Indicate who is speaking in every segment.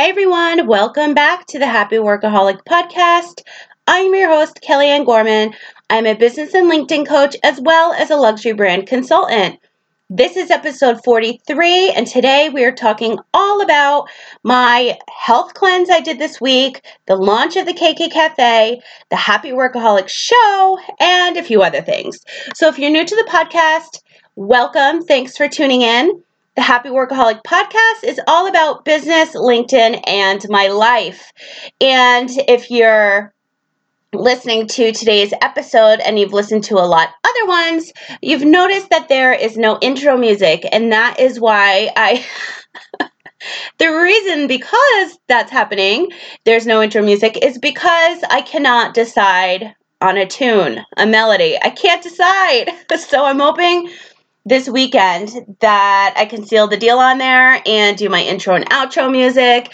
Speaker 1: Hey everyone, welcome back to the Happy Workaholic podcast. I'm your host, Kellyanne Gorman. I'm a business and LinkedIn coach as well as a luxury brand consultant. This is episode 43, and today we are talking all about my health cleanse I did this week, the launch of the KK Cafe, the Happy Workaholic show, and a few other things. So if you're new to the podcast, welcome. Thanks for tuning in. The Happy Workaholic podcast is all about business, LinkedIn, and my life. And if you're listening to today's episode and you've listened to a lot other ones, you've noticed that there is no intro music, and that is why I. the reason because that's happening, there's no intro music, is because I cannot decide on a tune, a melody. I can't decide. So I'm hoping this weekend that I can seal the deal on there and do my intro and outro music.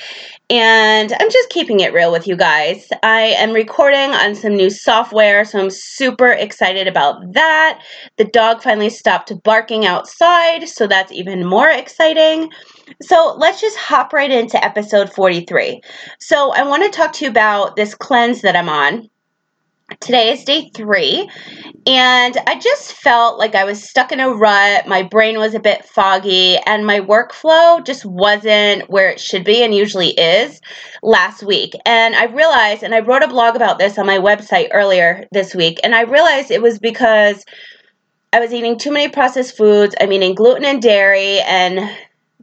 Speaker 1: And I'm just keeping it real with you guys. I am recording on some new software, so I'm super excited about that. The dog finally stopped barking outside, so that's even more exciting. So let's just hop right into episode 43. So I want to talk to you about this cleanse that I'm on. Today is day three, and I just felt like I was stuck in a rut. My brain was a bit foggy, and my workflow just wasn't where it should be and usually is last week. And I realized, and I wrote a blog about this on my website earlier this week, and I realized it was because I was eating too many processed foods. I'm eating gluten and dairy, and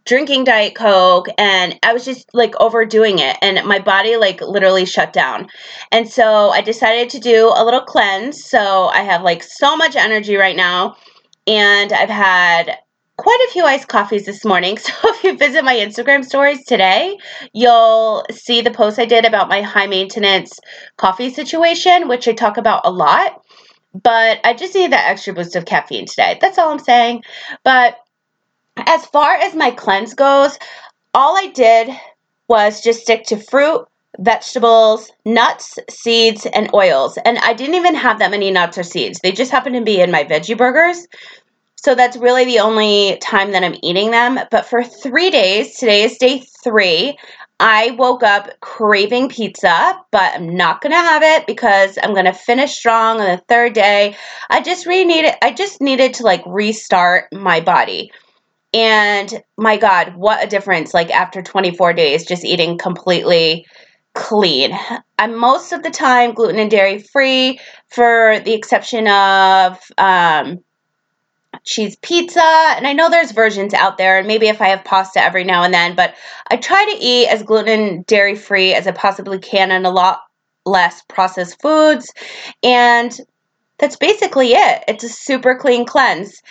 Speaker 1: drinking diet coke and i was just like overdoing it and my body like literally shut down. And so i decided to do a little cleanse. So i have like so much energy right now and i've had quite a few iced coffees this morning. So if you visit my instagram stories today you'll see the post i did about my high maintenance coffee situation which i talk about a lot. But i just need that extra boost of caffeine today. That's all i'm saying. But as far as my cleanse goes, all I did was just stick to fruit, vegetables, nuts, seeds, and oils. And I didn't even have that many nuts or seeds. They just happened to be in my veggie burgers. So that's really the only time that I'm eating them. But for three days, today is day three, I woke up craving pizza, but I'm not gonna have it because I'm gonna finish strong on the third day. I just really needed I just needed to like restart my body. And my God, what a difference! Like after 24 days, just eating completely clean. I'm most of the time gluten and dairy free, for the exception of um, cheese pizza. And I know there's versions out there, and maybe if I have pasta every now and then, but I try to eat as gluten and dairy free as I possibly can and a lot less processed foods. And that's basically it. It's a super clean cleanse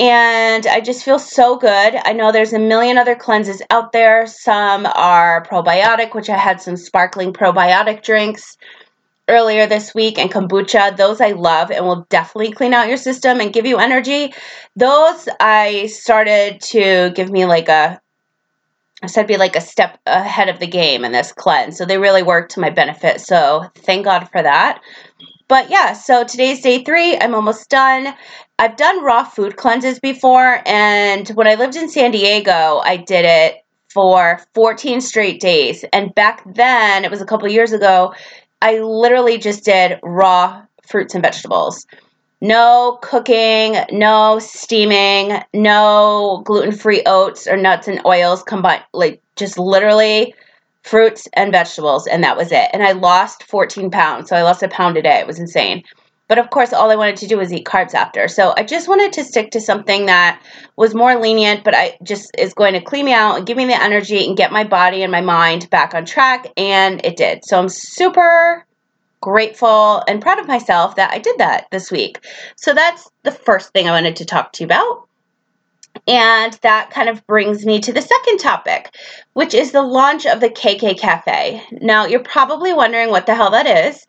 Speaker 1: and I just feel so good. I know there's a million other cleanses out there. Some are probiotic, which I had some sparkling probiotic drinks earlier this week, and kombucha. Those I love and will definitely clean out your system and give you energy. Those I started to give me like a I said be like a step ahead of the game in this cleanse. So they really work to my benefit. So thank God for that. But yeah, so today's day three. I'm almost done. I've done raw food cleanses before, and when I lived in San Diego, I did it for 14 straight days. And back then, it was a couple years ago, I literally just did raw fruits and vegetables. No cooking, no steaming, no gluten free oats or nuts and oils combined, like just literally fruits and vegetables, and that was it. And I lost 14 pounds, so I lost a pound a day. It was insane. But of course, all I wanted to do was eat carbs after. So I just wanted to stick to something that was more lenient, but I just is going to clean me out and give me the energy and get my body and my mind back on track. And it did. So I'm super grateful and proud of myself that I did that this week. So that's the first thing I wanted to talk to you about. And that kind of brings me to the second topic, which is the launch of the KK Cafe. Now, you're probably wondering what the hell that is.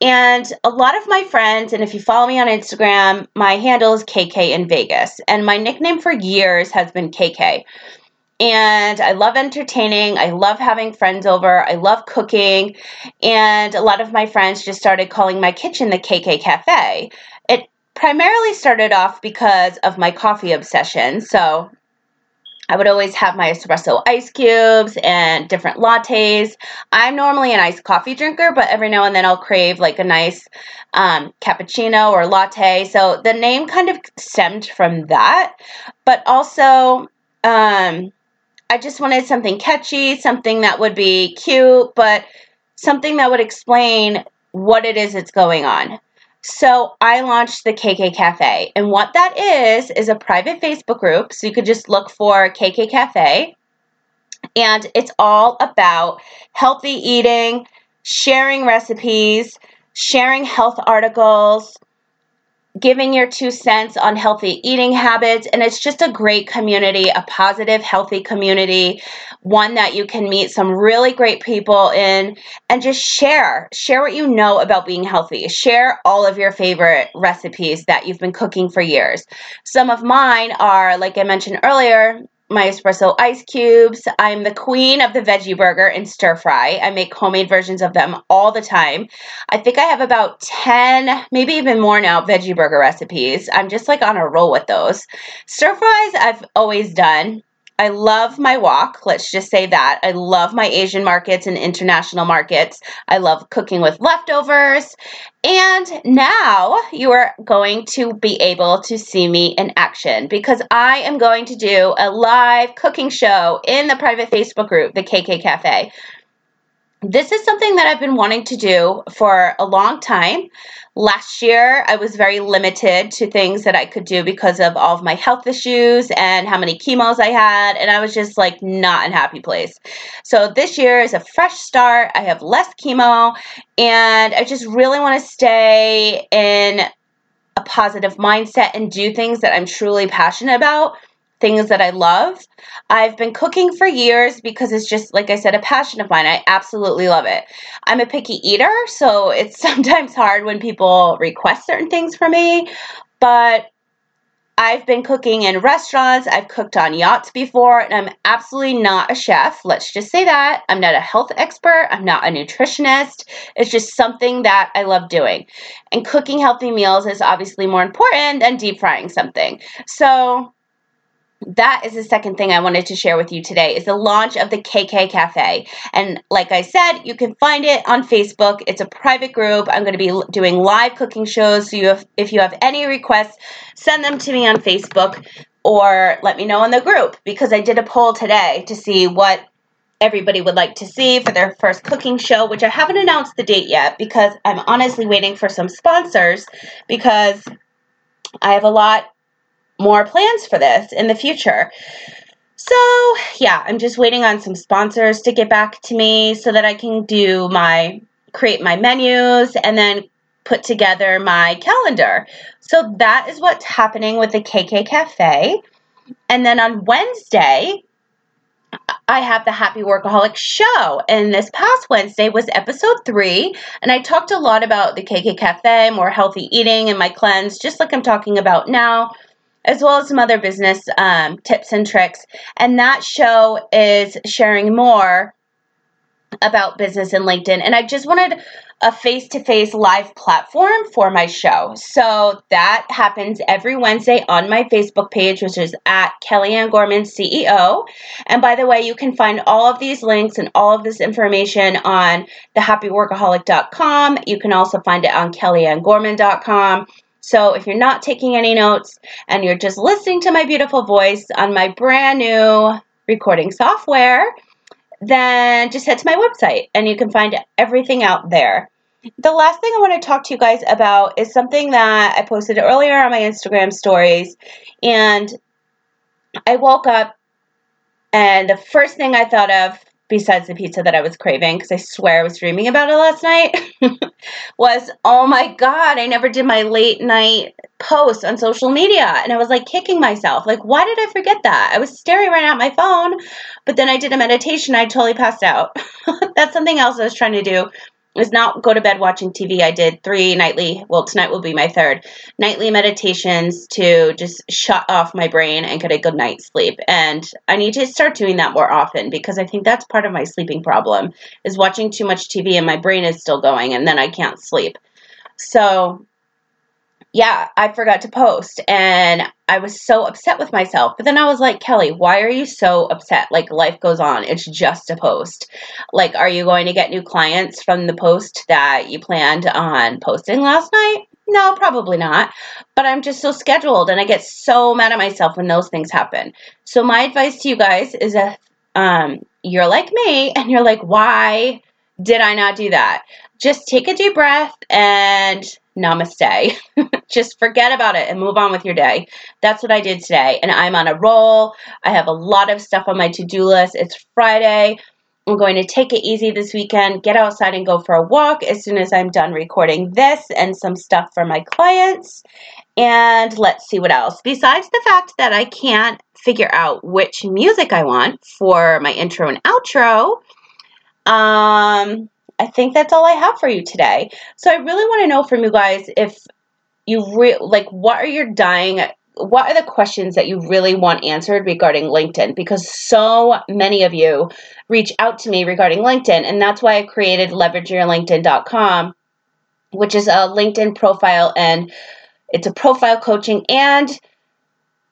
Speaker 1: And a lot of my friends, and if you follow me on Instagram, my handle is KK in Vegas. And my nickname for years has been KK. And I love entertaining. I love having friends over. I love cooking. And a lot of my friends just started calling my kitchen the KK Cafe primarily started off because of my coffee obsession. So I would always have my espresso ice cubes and different lattes. I'm normally an iced coffee drinker, but every now and then I'll crave like a nice um, cappuccino or latte. So the name kind of stemmed from that, but also um, I just wanted something catchy, something that would be cute, but something that would explain what it is that's going on. So I launched the KK Cafe. And what that is, is a private Facebook group. So you could just look for KK Cafe. And it's all about healthy eating, sharing recipes, sharing health articles, giving your two cents on healthy eating habits. And it's just a great community, a positive, healthy community, one that you can meet some really great people in and just share. Share what you know about being healthy. Share all of your favorite recipes that you've been cooking for years. Some of mine are, like I mentioned earlier, my espresso ice cubes. I'm the queen of the veggie burger and stir fry. I make homemade versions of them all the time. I think I have about 10, maybe even more now, veggie burger recipes. I'm just like on a roll with those. Stir fries, I've always done. I love my wok. Let's just say that. I love my Asian markets and international markets. I love cooking with leftovers. And now you are going to be able to see me in action because I am going to do a live cooking show in the private Facebook group, the KK Cafe. This is something that I've been wanting to do for a long time. Last year, I was very limited to things that I could do because of all of my health issues and how many chemos I had, and I was just like not in a happy place. So this year is a fresh start. I have less chemo, and I just really want to stay in a positive mindset and do things that I'm truly passionate about things that I love. I've been cooking for years because it's just, like I said, a passion of mine. I absolutely love it. I'm a picky eater, so it's sometimes hard when people request certain things from me, but I've been cooking in restaurants. I've cooked on yachts before, and I'm absolutely not a chef. Let's just say that. I'm not a health expert. I'm not a nutritionist. It's just something that I love doing. And cooking healthy meals is obviously more important than deep frying something. So, that is the second thing I wanted to share with you today is the launch of the KK Cafe. And like I said, you can find it on Facebook. It's a private group. I'm going to be doing live cooking shows. So you have, if you have any requests, send them to me on Facebook or let me know in the group because I did a poll today to see what everybody would like to see for their first cooking show, which I haven't announced the date yet because I'm honestly waiting for some sponsors because I have a lot more plans for this in the future. So, yeah, I'm just waiting on some sponsors to get back to me so that I can do my create my menus and then put together my calendar. So that is what's happening with the KK Cafe. And then on Wednesday, I have the Happy Workaholic show. And this past Wednesday was episode three. And I talked a lot about the KK Cafe, more healthy eating, and my cleanse, just like I'm talking about now as well as some other business um, tips and tricks. And that show is sharing more about business in LinkedIn. And I just wanted a face to face live platform for my show. So that happens every Wednesday on my Facebook page, which is at Kellyanne Gorman CEO. And by the way, you can find all of these links and all of this information on thehappyworkaholic.com. You can also find it on kellyanngorman.com. So if you're not taking any notes and you're just listening to my beautiful voice on my brand new recording software, then just head to my website and you can find everything out there. The last thing I want to talk to you guys about is something that I posted earlier on my Instagram stories. And I woke up and the first thing I thought of besides the pizza that I was craving, because I swear I was dreaming about it last night, was oh my God, I never did my late night post on social media. And I was like kicking myself. Like, why did I forget that? I was staring right at my phone, but then I did a meditation. I totally passed out. That's something else I was trying to do is not go to bed watching TV. I did three nightly, well, tonight will be my third, nightly meditations to just shut off my brain and get a good night's sleep. And I need to start doing that more often because I think that's part of my sleeping problem is watching too much TV and my brain is still going and then I can't sleep. So, yeah, I forgot to post and I was so upset with myself. But then I was like, Kelly, why are you so upset? Like, life goes on. It's just a post. Like, are you going to get new clients from the post that you planned on posting last night? No, probably not. But I'm just so scheduled and I get so mad at myself when those things happen. So, my advice to you guys is if um, you're like me and you're like, why did I not do that? Just take a deep breath and namaste. Just forget about it and move on with your day. That's what I did today. And I'm on a roll. I have a lot of stuff on my to do list. It's Friday. I'm going to take it easy this weekend, get outside and go for a walk as soon as I'm done recording this and some stuff for my clients. And let's see what else. Besides the fact that I can't figure out which music I want for my intro and outro, um, I think that's all I have for you today. So I really want to know from you guys if you re- like what are your dying what are the questions that you really want answered regarding LinkedIn? Because so many of you reach out to me regarding LinkedIn, and that's why I created leverageyourlinkedin.com, which is a LinkedIn profile and it's a profile coaching and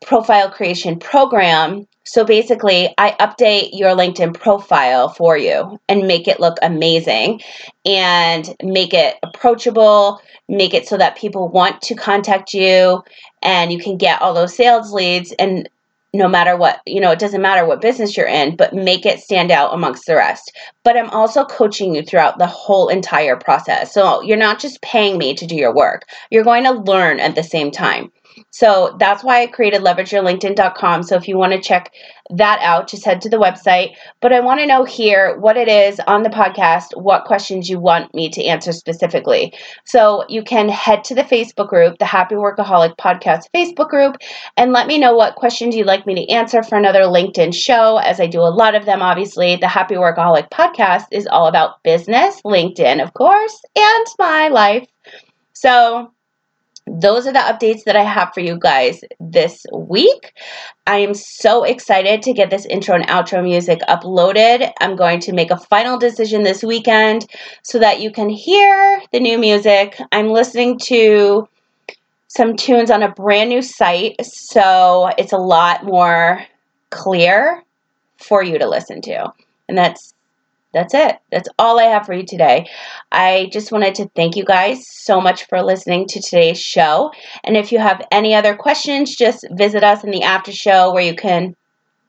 Speaker 1: profile creation program so basically, I update your LinkedIn profile for you and make it look amazing and make it approachable, make it so that people want to contact you and you can get all those sales leads and no matter what, you know, it doesn't matter what business you're in, but make it stand out amongst the rest. But I'm also coaching you throughout the whole entire process. So you're not just paying me to do your work, you're going to learn at the same time. So that's why I created leverageyourlinkedin.com. So if you want to check that out, just head to the website. But I want to know here what it is on the podcast, what questions you want me to answer specifically. So you can head to the Facebook group, the Happy Workaholic Podcast Facebook group, and let me know what questions you'd like me to answer for another LinkedIn show, as I do a lot of them, obviously. The Happy Workaholic Podcast is all about business, LinkedIn, of course, and my life. So those are the updates that I have for you guys this week. I am so excited to get this intro and outro music uploaded. I'm going to make a final decision this weekend so that you can hear the new music. I'm listening to some tunes on a brand new site, so it's a lot more clear for you to listen to. And that's that's it. That's all I have for you today. I just wanted to thank you guys so much for listening to today's show. And if you have any other questions, just visit us in the after show where you can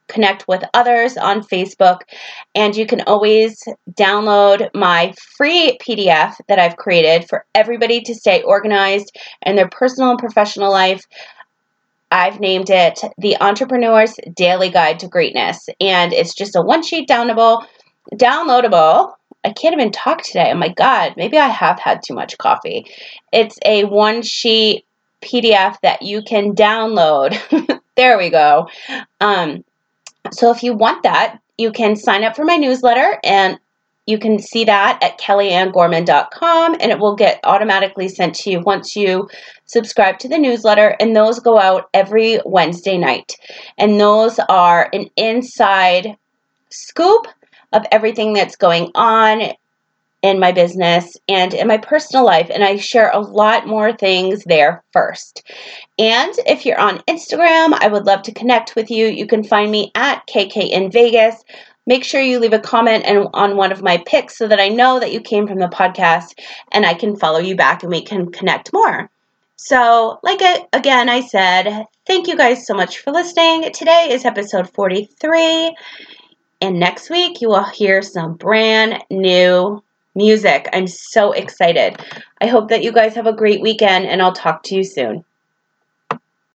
Speaker 1: connect with others on Facebook. And you can always download my free PDF that I've created for everybody to stay organized in their personal and professional life. I've named it The Entrepreneur's Daily Guide to Greatness. And it's just a one sheet downloadable downloadable. I can't even talk today. Oh my God, maybe I have had too much coffee. It's a one sheet PDF that you can download. there we go. Um, so if you want that, you can sign up for my newsletter and you can see that at kellyannegorman.com and it will get automatically sent to you once you subscribe to the newsletter. And those go out every Wednesday night. And those are an inside scoop of everything that's going on in my business and in my personal life. And I share a lot more things there first. And if you're on Instagram, I would love to connect with you. You can find me at KK in Vegas. Make sure you leave a comment and on one of my pics so that I know that you came from the podcast and I can follow you back and we can connect more. So, like I, again, I said, thank you guys so much for listening. Today is episode 43. And next week, you will hear some brand new music. I'm so excited. I hope that you guys have a great weekend, and I'll talk to you soon.